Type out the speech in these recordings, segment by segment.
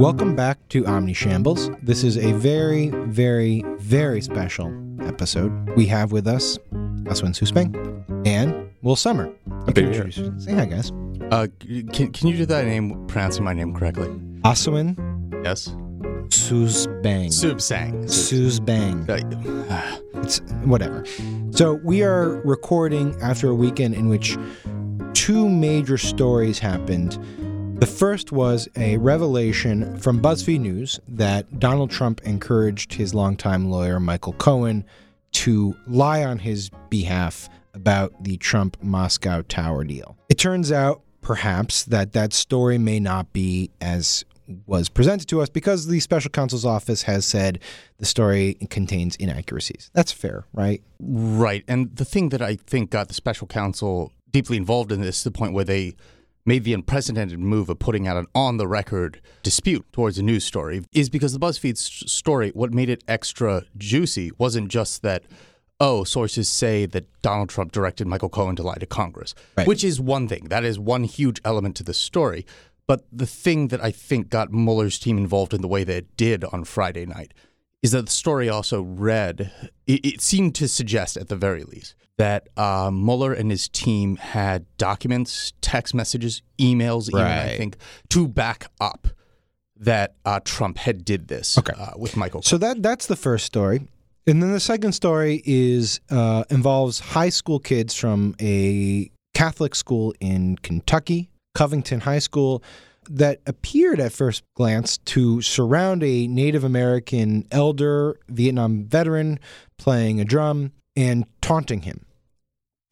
Welcome back to Omni Shambles. This is a very, very, very special episode. We have with us Asawin Suebsaeng and Will Sommer. To hear. Say hi, guys. Uh, can, can you do that name, pronouncing my name correctly? Asawin Yes. Susbang. Subsang. Susbang. Uh, It's whatever. So we are recording after a weekend in which two major stories happened. The first was a revelation from BuzzFeed News that Donald Trump encouraged his longtime lawyer Michael Cohen to lie on his behalf about the Trump Moscow Tower deal. It turns out, perhaps, that that story may not be as was presented to us because the special counsel's office has said the story contains inaccuracies. That's fair, right? right. And the thing that I think got the special counsel deeply involved in this to the point where they made the unprecedented move of putting out an on the record dispute towards a news story is because the BuzzFeed s- story, what made it extra juicy wasn't just that, oh, sources say that Donald Trump directed Michael Cohen to lie to Congress, Right. which is one thing. That is one huge element to the story. But the thing that I think got Mueller's team involved in the way that it did on Friday night is that the story also read, it, it seemed to suggest at the very least that uh, Mueller and his team had documents, text messages, emails, even, I think, to back up that uh, Trump had did this Okay. uh, with Michael. So that that's the first story. And then the second story is uh, involves high school kids from a Catholic school in Kentucky, Covington High School, that appeared at first glance to surround a Native American elder, Vietnam veteran, playing a drum and taunting him.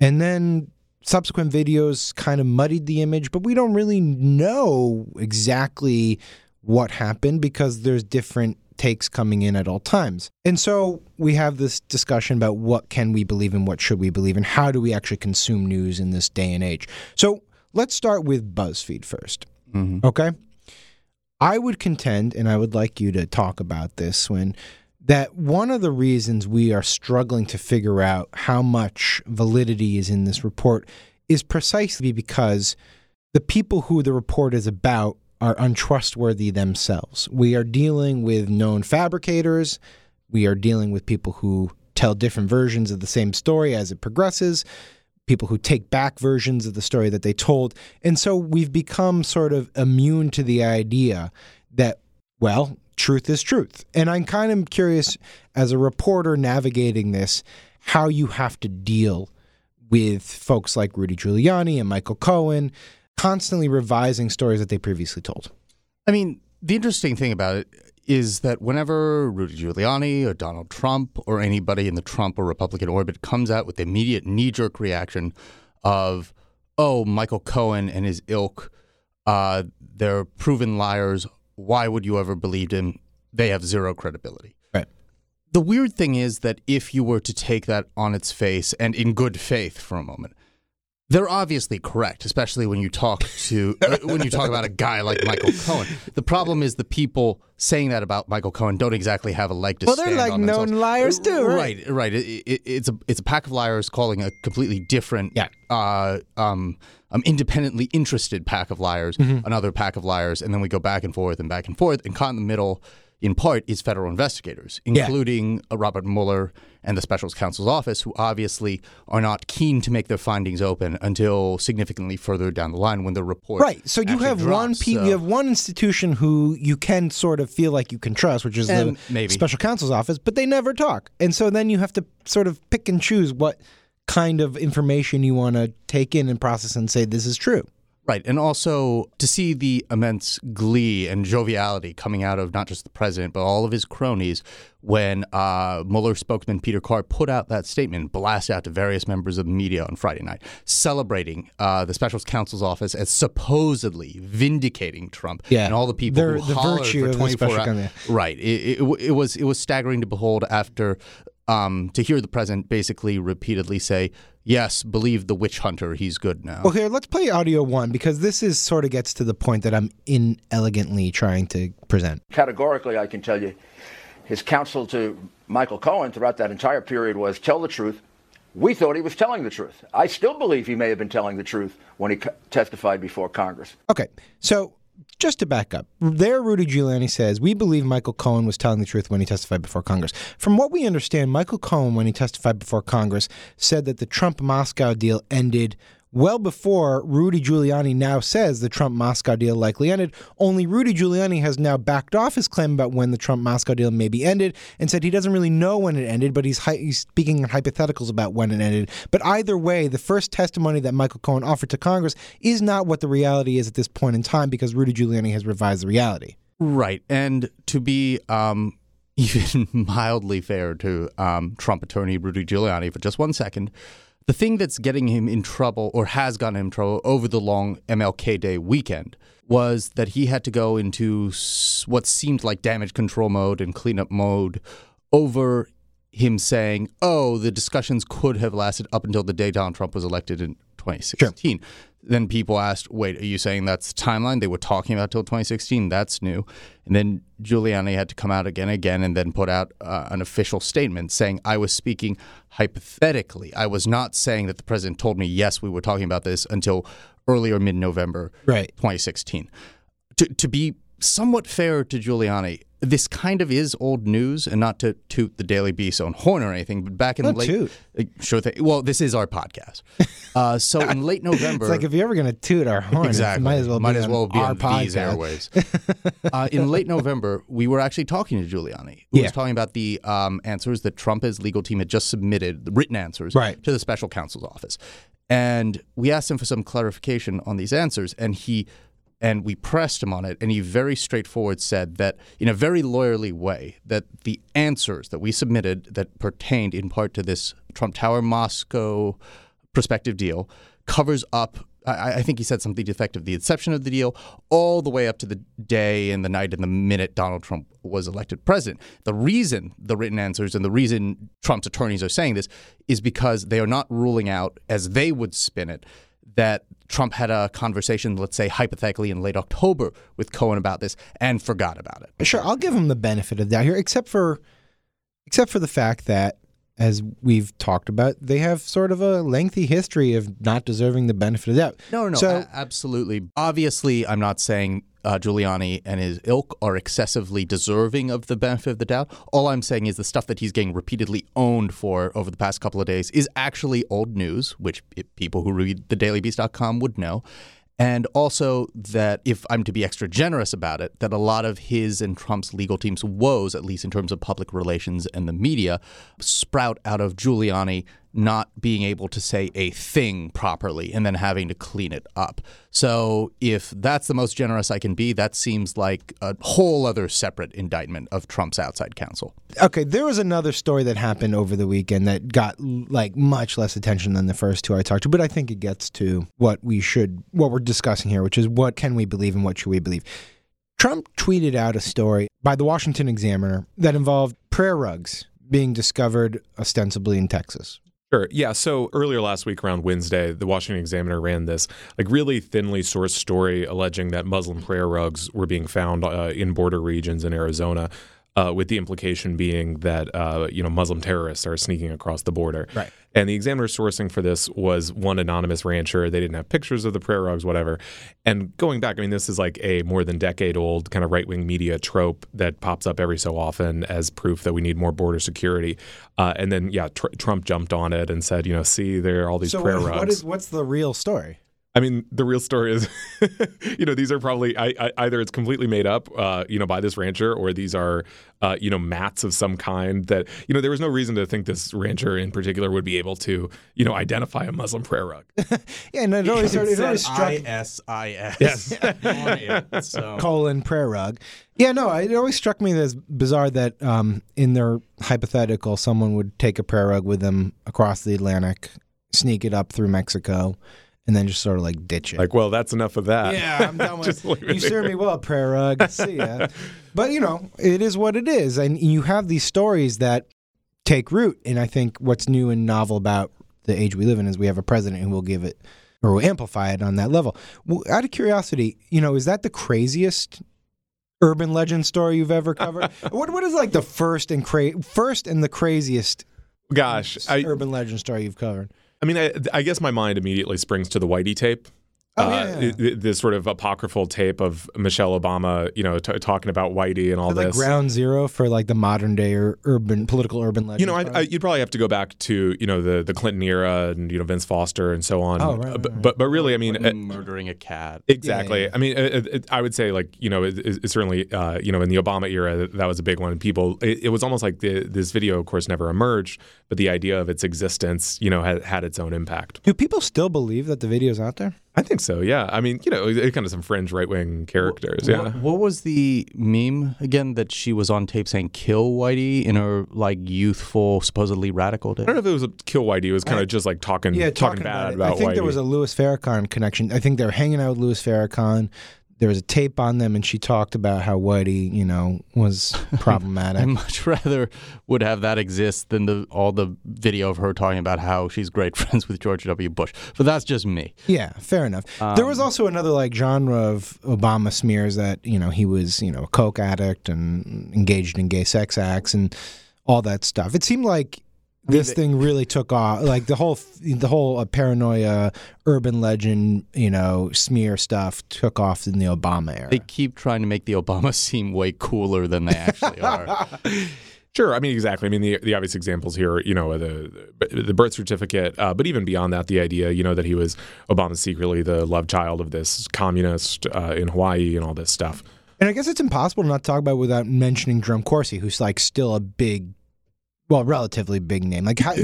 And then subsequent videos kind of muddied the image, but we don't really know exactly what happened because there's different takes coming in at all times. And so we have this discussion about what can we believe and what should we believe and how do we actually consume news in this day and age. So let's start with BuzzFeed first. Mhm. Okay? I would contend and I would like you to talk about this when that one of the reasons we are struggling to figure out how much validity is in this report is precisely because the people who the report is about are untrustworthy themselves. We are dealing with known fabricators. We are dealing with people who tell different versions of the same story as it progresses, people who take back versions of the story that they told. And so we've become sort of immune to the idea that, well, truth is truth. And I'm kind of curious, as a reporter navigating this, how you have to deal with folks like Rudy Giuliani and Michael Cohen constantly revising stories that they previously told. I mean, the interesting thing about it is that whenever Rudy Giuliani or Donald Trump or anybody in the Trump or Republican orbit comes out with the immediate knee jerk reaction of, oh, Michael Cohen and his ilk, uh, they're proven liars. Why would you ever believe him? They have zero credibility. Right. The weird thing is that if you were to take that on its face and in good faith for a moment, they're obviously correct, especially when you talk to uh, when you talk about a guy like Michael Cohen. The problem is the people saying that about Michael Cohen don't exactly have a leg to Well, they're like known themselves. liars too, right? Right, right. It, it, it's a it's a pack of liars calling a completely different, Yeah. uh, um, um, independently interested pack of liars Mm-hmm. another pack of liars, and then we go back and forth and back and forth, and caught in the middle. In part, is federal investigators, including uh, Robert Mueller and the Special Counsel's office, who obviously are not keen to make their findings open until significantly further down the line when the report. Right. So you have one pe- So- you have one institution who you can sort of feel like you can trust, which is the maybe. special counsel's office, but they never talk. And so then you have to sort of pick and choose what kind of information you want to take in and process and say this is true. Right. And also to see the immense glee and joviality coming out of not just the president, but all of his cronies when uh, Mueller spokesman Peter Carr put out that statement, blast out to various members of the media on Friday night, celebrating uh, the special counsel's office as supposedly vindicating Trump Yeah. and all the people The- who the hollered for 24 hours. Right. It, it, it was it was staggering to behold after um, to hear the president basically repeatedly say, "Yes, believe the witch hunter. He's good now." Well, here, let's play audio one because this is sort of gets to the point that I'm inelegantly trying to present. categorically, I can tell you, his counsel to Michael Cohen throughout that entire period was tell the truth. We thought he was telling the truth. I still believe he may have been telling the truth when he co- testified before Congress. Okay. So just to back up, there Rudy Giuliani says, We believe Michael Cohen was telling the truth when he testified before Congress. From what we understand, Michael Cohen, when he testified before Congress, said that the Trump Moscow deal ended well before Rudy Giuliani now says the Trump Moscow deal likely ended. Only Rudy Giuliani has now backed off his claim about when the Trump Moscow deal maybe ended and said he doesn't really know when it ended, but he's, hi- he's speaking in hypotheticals about when it ended. But either way, the first testimony that Michael Cohen offered to Congress is not what the reality is at this point in time because Rudy Giuliani has revised the reality. Right. And to be um, even mildly fair to um, Trump attorney Rudy Giuliani for just one second, the thing that's getting him in trouble or has gotten him in trouble over the long MLK Day weekend was that he had to go into what seemed like damage control mode and cleanup mode over him saying, oh, the discussions could have lasted up until the day Donald Trump was elected in 2016. Sure. Then people asked, wait, are you saying that's the timeline? They were talking about till 2016. That's new. And then Giuliani had to come out again, again, and then put out uh, an official statement saying, I was speaking hypothetically. I was not saying that the president told me, yes, we were talking about this until earlier mid November right. 2016. To, to be somewhat fair to Giuliani, this kind of is old news, and not to toot the Daily Beast own horn or anything, but back in not the late, toot. Uh, sure thing. Well, this is our podcast. Uh, so in late November, it's like if you're ever going to toot our horn, exactly, might as well might be as on well be our on podcast. these airways. uh, in late November, we were actually talking to Giuliani, who Yeah. was talking about the um, answers that Trump's legal team, had just submitted, the written answers, Right. to the special counsel's office, and we asked him for some clarification on these answers, and he and we pressed him on it, and he very straightforward said that, in a very lawyerly way, that the answers that we submitted that pertained in part to this Trump Tower Moscow prospective deal covers up. I, think he said something defective. The inception of the deal, all the way up to the day and the night and the minute Donald Trump was elected president. The reason the written answers and the reason Trump's attorneys are saying this is because they are not ruling out, as they would spin it, that Trump had a conversation, let's say hypothetically in late October with Cohen about this and forgot about it. Sure, I'll give him the benefit of that here, except for, except for the fact that, as we've talked about, they have sort of a lengthy history of not deserving the benefit of the doubt. No, no, So- a- absolutely. Obviously, I'm not saying uh, Giuliani and his ilk are excessively deserving of the benefit of the doubt. All I'm saying is the stuff that he's getting repeatedly owned for over the past couple of days is actually old news, which people who read thedailybeast.com would know. And also that if I'm to be extra generous about it, that a lot of his and Trump's legal team's woes, at least in terms of public relations and the media, sprout out of Giuliani not being able to say a thing properly and then having to clean it up. So if that's the most generous I can be, that seems like a whole other separate indictment of Trump's outside counsel. Okay, there was another story that happened over the weekend that got like much less attention than the first two I talked to, but I think it gets to what we should, what we're discussing here, which is what can we believe and what should we believe. Trump tweeted out a story by the Washington Examiner that involved prayer rugs being discovered ostensibly in Texas. Sure. Yeah. So earlier last week, around Wednesday, the Washington Examiner ran this like really thinly sourced story alleging that Muslim prayer rugs were being found uh, in border regions in Arizona, uh, with the implication being that uh, you know Muslim terrorists are sneaking across the border. Right. And the Examiner sourcing for this was one anonymous rancher. They didn't have pictures of the prayer rugs, whatever. And going back, I mean, this is like a more than decade old kind of right wing media trope that pops up every so often as proof that we need more border security. Uh, and then, yeah, tr- Trump jumped on it and said, you know, see, there are all these So prayer what- rugs. what is what's the real story? I mean, the real story is, you know, these are probably I, I, either it's completely made up, uh, you know, by this rancher, or these are, uh, you know, mats of some kind that, you know, there was no reason to think this rancher in particular would be able to, you know, identify a Muslim prayer rug. Yeah, and it always, it always struck ISIS. Yes. it. So. colon prayer rug. Yeah, no, it always struck me as bizarre that um, in their hypothetical, someone would take a prayer rug with them across the Atlantic, sneak it up through Mexico, and then just sort of like ditch it. Like, well, that's enough of that. yeah, I'm done with it You served there. me well, prayer rug. See ya. But you know, it is what it is, and you have these stories that take root. And I think what's new and novel about the age we live in is we have a president who will give it or will amplify it on that level. Well, out of curiosity, you know, is that the craziest urban legend story you've ever covered? what what is like the first and cra- first and the craziest Gosh, I, urban legend story you've covered? I mean, I, I guess my mind immediately springs to the Whitey tape. Oh, uh, yeah, yeah. this sort of apocryphal tape of Michelle Obama, you know, t- talking about Whitey and all like this. ground zero for like the modern day or urban political urban legend. you know, I, I, you'd probably have to go back to you know the the Clinton era and you know Vince Foster and so on. Oh, right, Uh, right, but, right. but but really, I mean, uh, murdering a cat. Exactly. Yeah, yeah, I mean, it, it, I would say like you know, it, it certainly uh, you know in the Obama era that, that was a big one. People, it, it was almost like the, this video, of course, never emerged, but the idea of its existence, you know, had, had its own impact. Do people still believe that the video's out there? I think so. Yeah. I mean, you know, it, kind of some fringe right wing characters. Yeah. What, what was the meme again that she was on tape saying "kill Whitey" in her like youthful, supposedly radical day? I don't know if it was a kill Whitey. It was kind of just like talking, Yeah, talking, talking, bad about, about, it. I think Whitey. there was a Louis Farrakhan connection. I think they were hanging out with Louis Farrakhan. There was a tape on them, and she talked about how Whitey, you know, was problematic. I much rather would have that exist than the all the video of her talking about how she's great friends with George W. Bush. But that's just me. Yeah, fair enough. there was um, also another like genre of Obama smears that you know he was you know a coke addict and engaged in gay sex acts and all that stuff. It seemed like this thing really took off. Like the whole the whole uh, paranoia, urban legend, you know, smear stuff took off in the Obama era. They keep trying to make the Obama seem way cooler than they actually are. Sure, I mean exactly. I mean the the obvious examples here, you know, the the birth certificate, uh, but even beyond that, the idea, you know, that he was Obama secretly the love child of this communist uh, in Hawaii and all this stuff. And I guess it's impossible to not talk about it without mentioning Jerome Corsi, who's like still a big, well, relatively big name. Like how,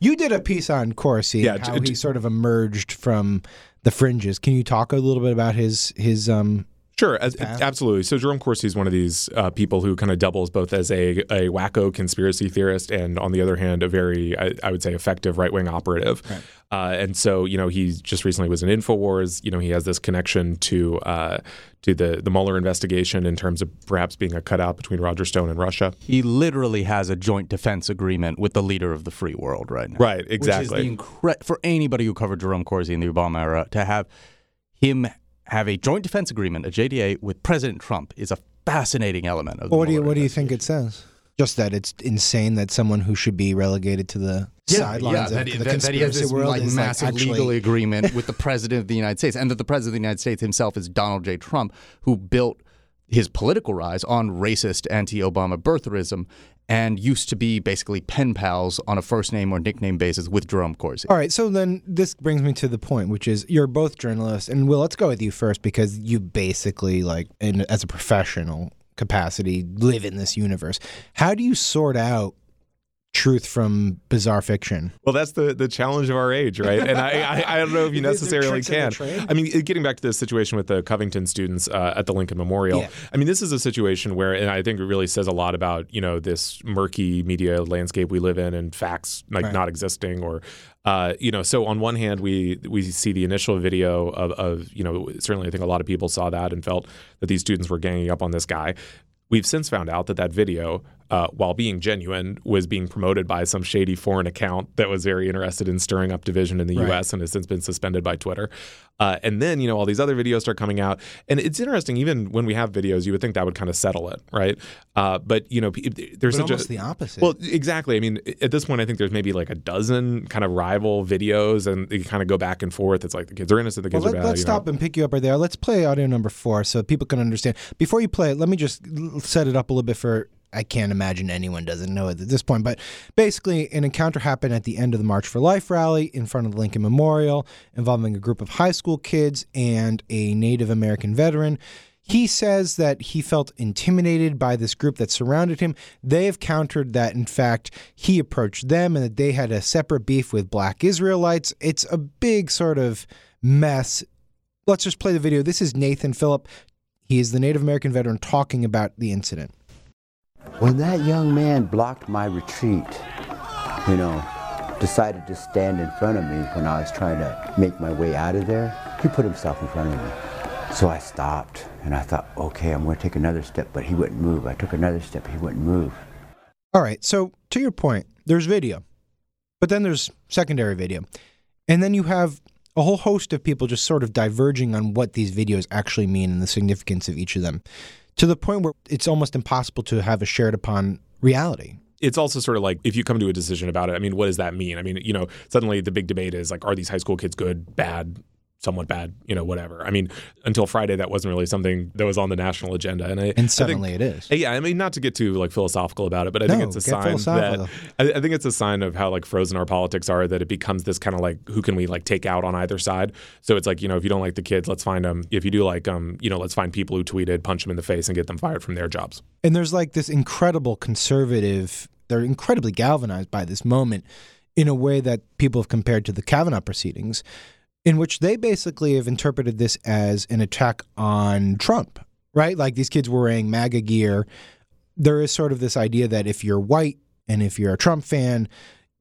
you did a piece on Corsi, Yeah, how he sort of emerged from the fringes. Can you talk a little bit about his his um? Sure, as, absolutely. So Jerome Corsi is one of these uh, people who kind of doubles both as a, a wacko conspiracy theorist and, on the other hand, a very, I, I would say, effective right wing operative. Uh, and so, you know, he just recently was in Infowars. You know, he has this connection to uh, to the the Mueller investigation in terms of perhaps being a cutout between Roger Stone and Russia. He literally has a joint defense agreement with the leader of the free world right now. Right, Which exactly. is the incre- for anybody who covered Jerome Corsi in the Obama era to have him have a joint defense agreement, a JDA, with President Trump is a fascinating element of the What do you what do you think it says? Just that it's insane that someone who should be relegated to the sidelines that, of he- the that- that he has conspiracy this world like is massive like actually legal agreement with the president of the United States, and that the president of the United States himself is Donald J. Trump, who built his political rise on racist anti-Obama birtherism, and used to be basically pen pals on a first name or nickname basis with Jerome Corsi. All right, so then this brings me to the point, which is you're both journalists, and Will, let's go with you first because you basically, like, in, as a professional capacity, live in this universe. How do you sort out truth from bizarre fiction? Well, that's the the challenge of our age, right? And I I, I don't know if you necessarily tricks in the can. I mean, getting back to the situation with the Covington students uh, at the Lincoln Memorial. Yeah. I mean, this is a situation where, and I think it really says a lot about you know this murky media landscape we live in, and facts like Right. not existing, or uh, you know. So on one hand, we we see the initial video of, of you know certainly I think a lot of people saw that and felt that these students were ganging up on this guy. We've since found out that that video, uh, while being genuine, was being promoted by some shady foreign account that was very interested in stirring up division in the Right. U.S. and has since been suspended by Twitter. Uh, and then, you know, all these other videos start coming out. And it's interesting, even when we have videos, you would think that would kind of settle it, right? Uh, but, you know, there's But such almost a. the opposite. Well, exactly. I mean, at this point, I think there's maybe like a dozen kind of rival videos, and they kind of go back and forth. It's like the kids are innocent, the Well, kids let, are bad. us you know. stop and pick you up right there. Let's play audio number four so people can understand. Before you play it, let me just set it up a little bit for. I can't imagine anyone doesn't know it at this point, but basically, an encounter happened at the end of the March for Life rally in front of the Lincoln Memorial involving a group of high school kids and a Native American veteran. He says that he felt intimidated by this group that surrounded him. They have countered that, in fact, he approached them and that they had a separate beef with black Israelites. It's a big sort of mess. Let's just play the video. This is Nathan Phillip. He is the Native American veteran talking about the incident. When that young man blocked my retreat, you know, decided to stand in front of me when I was trying to make my way out of there, he put himself in front of me. So I stopped and I thought, okay, I'm going to take another step, but he wouldn't move. I took another step, he wouldn't move. All right. So, to your point, there's video, but then there's secondary video. And then you have a whole host of people just sort of diverging on what these videos actually mean and the significance of each of them to the point where it's almost impossible to have a shared upon reality. it's also sort of like if you come to a decision about it, I mean, what does that mean? I mean, you know, suddenly the big debate is like, are these high school kids good, bad, somewhat bad, you know, whatever. I mean, until Friday, that wasn't really something that was on the national agenda, and I and suddenly I think, it is. Yeah, I mean, not to get too like philosophical about it, but I No, think it's a sign that. I, I think it's a sign of how like frozen our politics are. That it becomes this kind of like who can we like take out on either side. So it's like you know, if you don't like the kids, let's find them. If you do like them, you know, let's find people who tweeted, punch them in the face, and get them fired from their jobs. And there's like this incredible conservative, they're incredibly galvanized by this moment in a way that people have compared to the Kavanaugh proceedings, in which they basically have interpreted this as an attack on Trump, right? Like these kids were wearing MAGA gear. There is sort of this idea that if you're white and if you're a Trump fan,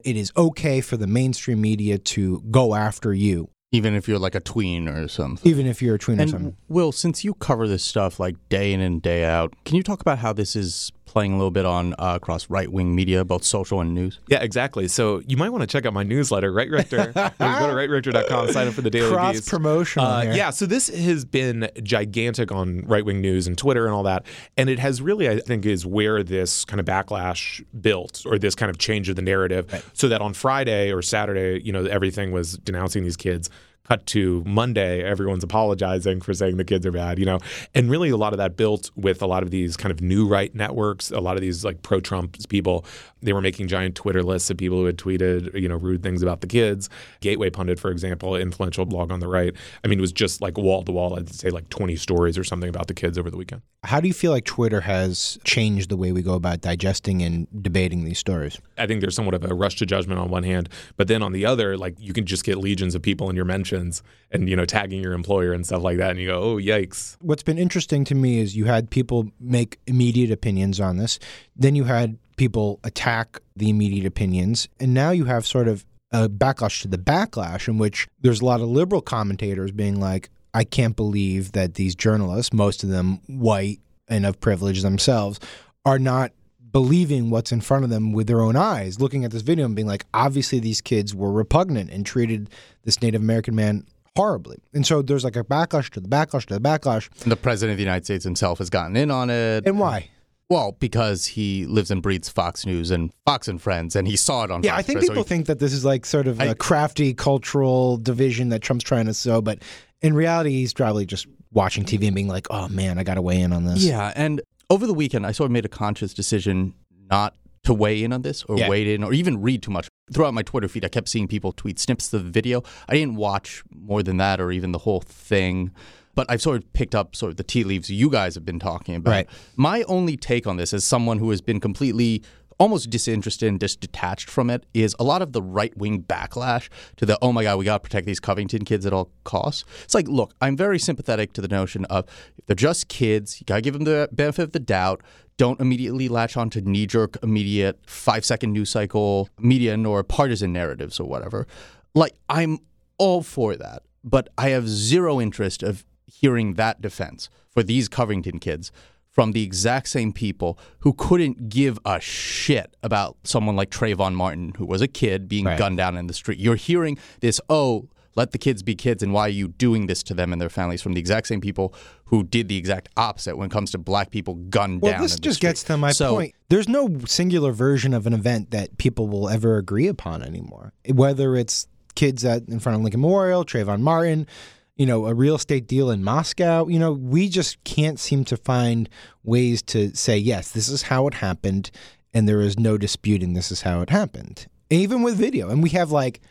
it is okay for the mainstream media to go after you, Even if you're like a tween or something. even if you're a tween or something. Will, since you cover this stuff like day in and day out, can you talk about how this is playing a little bit on uh, across right wing media, both social and news? Yeah, exactly. So you might want to check out my newsletter, Right Richter. You can go to rightrichter.com, sign up for the daily Cross Beast. promotion. Uh, yeah, so this has been gigantic on right wing news and Twitter and all that. And it has really, I think, is where this kind of backlash built or this kind of change of the narrative. So that on Friday or Saturday, you know, everything was denouncing these kids. Cut to Monday, everyone's apologizing for saying the kids are bad, you know. And really, a lot of that built with a lot of these kind of new right networks, a lot of these like pro Trump people. They were making giant Twitter lists of people who had tweeted, you know, rude things about the kids. Gateway Pundit, for example, influential blog on the right. I mean, it was just like wall to wall. I'd say like 20 stories or something about the kids over the weekend. How do you feel like Twitter has changed the way we go about digesting and debating these stories? I think there's somewhat of a rush to judgment on one hand, but then on the other, like you can just get legions of people in your mentions and you know tagging your employer and stuff like that, and you go, oh yikes. What's been interesting to me is you had people make immediate opinions on this, then you had people attack the immediate opinions, and now you have sort of a backlash to the backlash in which there's a lot of liberal commentators being like, I can't believe that these journalists, most of them white and of privilege themselves, are not believing what's in front of them with their own eyes, looking at this video and being like, obviously these kids were repugnant and treated this Native American man horribly. And so there's like a backlash to the backlash to the backlash. And the president of the United States himself has gotten in on it. And why? Well, because he lives and breathes Fox News and Fox and Friends, and he saw it on. Yeah, Fox I think News, so people he- think that this is like sort of a I- crafty cultural division that Trump's trying to sow, but in reality, he's probably just watching TV and being like, "Oh man, I got to weigh in on this." Yeah, and over the weekend, I sort of made a conscious decision not to weigh in on this or Yeah. wade in or even read too much. Throughout my Twitter feed, I kept seeing people tweet snips of the video. I didn't watch more than that or even the whole thing. But I've sort of picked up sort of the tea leaves you guys have been talking about. Right. My only take on this, as someone who has been completely almost disinterested and just detached from it, is a lot of the right wing backlash to the oh my god, we got to protect these Covington kids at all costs. It's like, look, I'm very sympathetic to the notion of if they're just kids, you got to give them the benefit of the doubt. Don't immediately latch on to knee jerk, immediate five second news cycle media nor partisan narratives or whatever. Like, I'm all for that, but I have zero interest of hearing that defense for these Covington kids from the exact same people who couldn't give a shit about someone like Trayvon Martin, who was a kid being Right. gunned down in the street. You're hearing this, oh, let the kids be kids, and why are you doing this to them and their families from the exact same people who did the exact opposite when it comes to black people gunned Well, down. this in just street. gets to my So- point. There's no singular version of an event that people will ever agree upon anymore. Whether it's kids at in front of Lincoln Memorial, Trayvon Martin, you know, a real estate deal in Moscow, you know, we just can't seem to find ways to say, yes, this is how it happened, and there is no disputing this is how it happened. Even with video. And we have like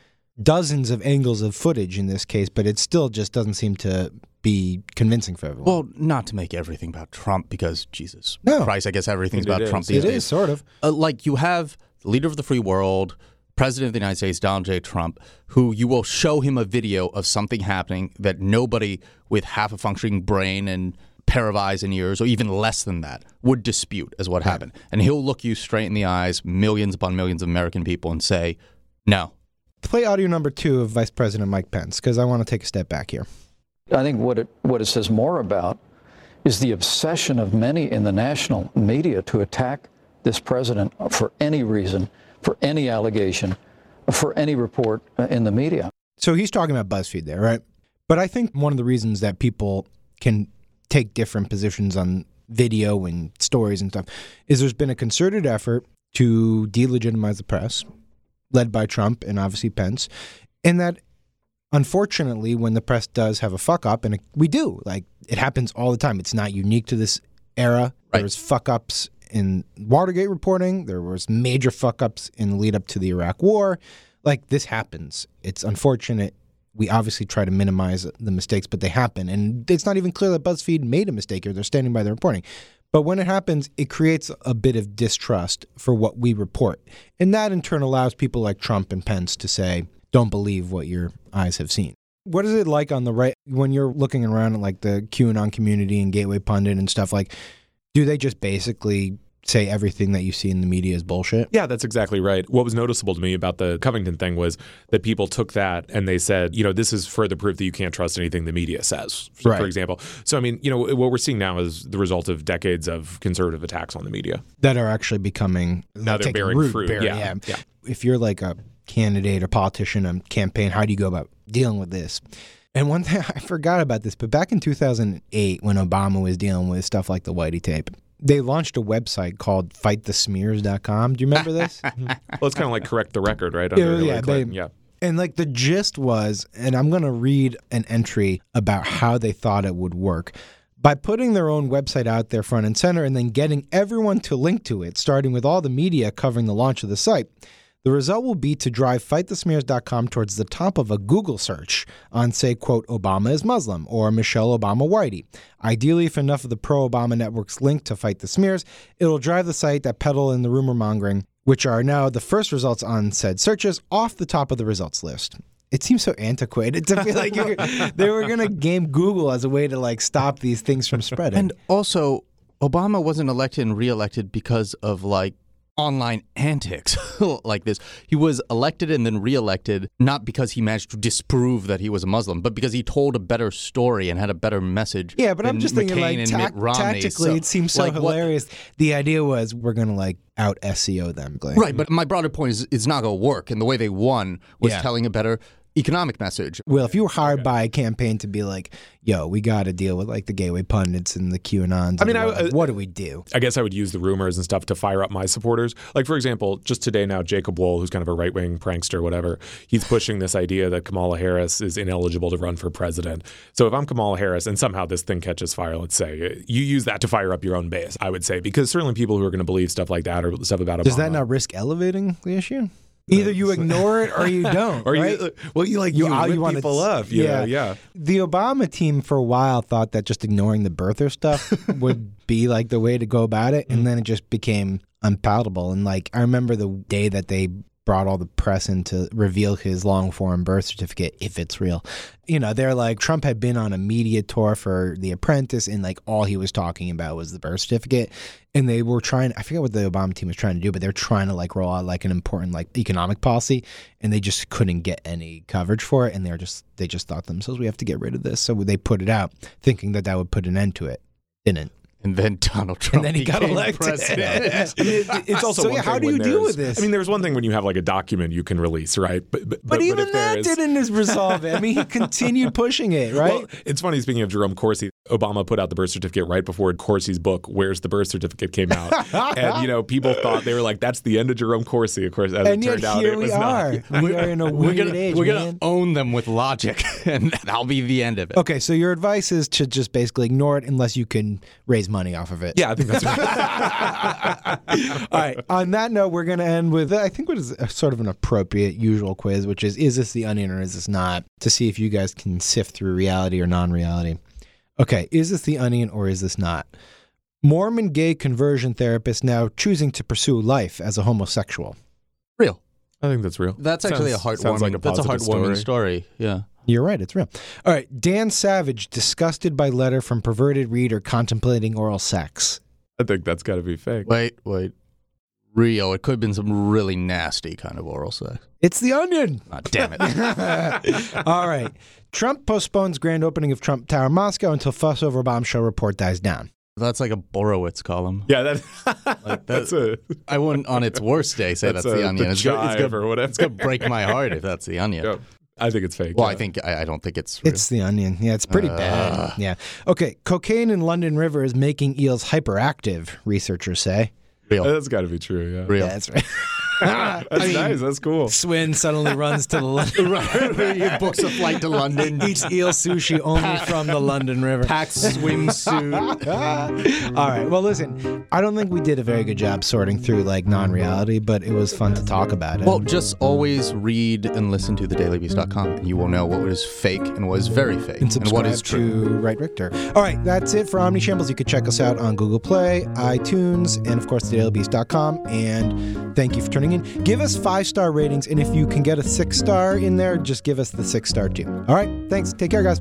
dozens of angles of footage in this case, but it still just doesn't seem to be convincing for everyone. Well, not to make everything about Trump, because Jesus No. Christ, I guess everything's It about is. Trump these it days. is sort of. uh, like you have the leader of the free world, president of the United States, Donald J. Trump, who you will show him a video of something happening that nobody with half a functioning brain and pair of eyes and ears, or even less than that, would dispute as what happened. And he'll look you straight in the eyes, millions upon millions of American people, and say, no. Play audio number two of Vice President Mike Pence because I want to take a step back here. I think what it what it says more about is the obsession of many in the national media to attack this president for any reason, for any allegation, for any report uh, in the media. So he's talking about BuzzFeed there, right? But I think one of the reasons that people can take different positions on video and stories and stuff is there's been a concerted effort to delegitimize the press, led by Trump and obviously Pence, and that unfortunately, when the press does have a fuck up, and it, we do, like it happens all the time. It's not unique to this era. Right. There's fuck ups in Watergate reporting. There was major fuck ups in the lead up to the Iraq War. Like this happens. It's unfortunate. We obviously try to minimize the mistakes, but they happen, and it's not even clear that BuzzFeed made a mistake or they're standing by their reporting. But when it happens, it creates a bit of distrust for what we report. And that in turn allows people like Trump and Pence to say, don't believe what your eyes have seen. What is it like on the right when you're looking around at like the QAnon community and Gateway Pundit and stuff? Like, do they just basically say everything that you see in the media is bullshit? Yeah, that's exactly right. What was noticeable to me about the Covington thing was that people took that and they said, you know, this is further proof that you can't trust anything the media says, for, Right. example. So, I mean, you know, what we're seeing now is the result of decades of conservative attacks on the media. That are actually becoming Now they're bearing root, fruit. bearing- Yeah, yeah. If you're like a candidate, a politician, a campaign, how do you go about dealing with this? And one thing I forgot about this, but back in 2008, when Obama was dealing with stuff like the Whitey tape, they launched a website called fightthesmears.com. Do you remember this? Well, it's kind of like correct the record, right? Yeah, Hillary yeah, Clinton. they- yeah. And like the gist was, and I'm going to read an entry about how they thought it would work. By putting their own website out there front and center and then getting everyone to link to it, starting with all the media covering the launch of the site, the result will be to drive fightthesmears.com towards the top of a Google search on, say, quote, Obama is Muslim or Michelle Obama Whitey. Ideally, if enough of the pro Obama networks link to Fight the Smears, it'll drive the site that peddle in the rumor mongering, which are now the first results on said searches, off the top of the results list. It seems so antiquated to feel like they were going to game Google as a way to like stop these things from spreading. And also, Obama wasn't elected and reelected because of like online antics like this. He was elected and then reelected not because he managed to disprove that he was a Muslim, but because he told a better story and had a better message. Yeah, but I'm just thinking like Mitt Romney. tactically, So, it seems so like, what- hilarious. The idea was we're going to like out SEO them. Like, Right, but my broader point is it's not going to work. And the way they won was Yeah. telling a better economic message. Well, if you were hired by a campaign to be like, "Yo, we got to deal with like the gateway pundits and the QAnons," I mean, I- what, uh, what do we do? I guess I would use the rumors and stuff to fire up my supporters. Like, for example, just today now, Jacob Wohl, who's kind of a right wing prankster, whatever, he's pushing this idea that Kamala Harris is ineligible to run for president. So if I'm Kamala Harris and somehow this thing catches fire, let's say, you use that to fire up your own base, I would say, because certainly people who are going to believe stuff like that or stuff about Obama. Does that not risk elevating the issue? Either you ignore it or you don't. Or right? you, well, you like You- you, uh, you wanna- people up, you know, yeah. The Obama team for a while thought that just ignoring the birther stuff would be like the way to go about it, and then it just became unpalatable. And like I remember the day that they brought all the press in to reveal his long form birth certificate, if it's real. You know, they're like Trump had been on a media tour for The Apprentice, and like all he was talking about was the birth certificate. And they were trying, I forget what the Obama team was trying to do, but they're trying to like roll out like an important like economic policy, and they just couldn't get any coverage for it. And they're just, they just thought themselves, we have to get rid of this. So they put it out thinking that that would put an end to it. Didn't. And then Donald Trump And then he got became elected. president. I mean, it- it's also So, one yeah, how do you deal with this? I mean, there's one thing when you have like a document you can release, right? But but, But, even if there that is- didn't resolve it. I mean, he continued pushing it, right? Well, it's funny. Speaking of Jerome Corsi, Obama put out the birth certificate right before Corsi's book "Where's the Birth Certificate" came out, and you know people thought they were like, "That's the end of Jerome Corsi." Of course, as and it yet turned out, here it we was are. not. We are in a We're weird gonna age, we're man. gonna own them with logic, and that'll be the end of it. Okay, so your advice is to just basically ignore it unless you can raise money off of it. Yeah, I think that's right. All right. On that note, we're going to end with I think what is a, sort of an appropriate usual quiz, which is is this the onion or is this not? To see if you guys can sift through reality or non-reality. Okay, is this the onion or is this not? Mormon gay conversion therapist now choosing to pursue life as a homosexual. Real. I think that's real. That's actually a Sounds- heartwarming. like a that's a heartwarming story. story. Yeah. You're right, it's real. All right, Dan Savage disgusted by letter from perverted reader contemplating oral sex. I think that's got to be fake. Wait, wait. Real. It could have been some really nasty kind of oral sex. It's the onion. Ah, damn it. All right. Trump postpones grand opening of Trump Tower Moscow until fuss over bombshell report dies down. That's like a Borowitz column. Yeah, that, Like that's that- a I wouldn't, on its worst day, say that's, that's the onion. the It's gonna, it's, jive gonna, or whatever. it's gonna break my heart if that's the onion. Yeah. I think it's fake. Well, yeah. I think I, I don't think it's. Real. It's the onion. Yeah, it's pretty Uh. bad. Yeah. Okay. Cocaine in London River is making eels hyperactive, researchers say. real. that's got to be true. Yeah. real. Yeah, that's right. That's nice. That's cool. Swin suddenly runs to the London. he books a flight to London. Eats eel sushi only from the London River. Packs swimsuit. All right. Well, listen, I don't think we did a very good job sorting through like non-reality, but it was fun to talk about it. Well, just always read and listen to thedailybeast.com, and you will know what is fake and what is very fake, and subscribe what is true. to Right Richter. All right, that's it for Omni Shambles. You can check us out on Google Play, iTunes, and of course, thedailybeast.com. And thank you for tuning in. Give us five star ratings, and if you can get a six star in there, just give us the six star too. All right, thanks. Take care, guys.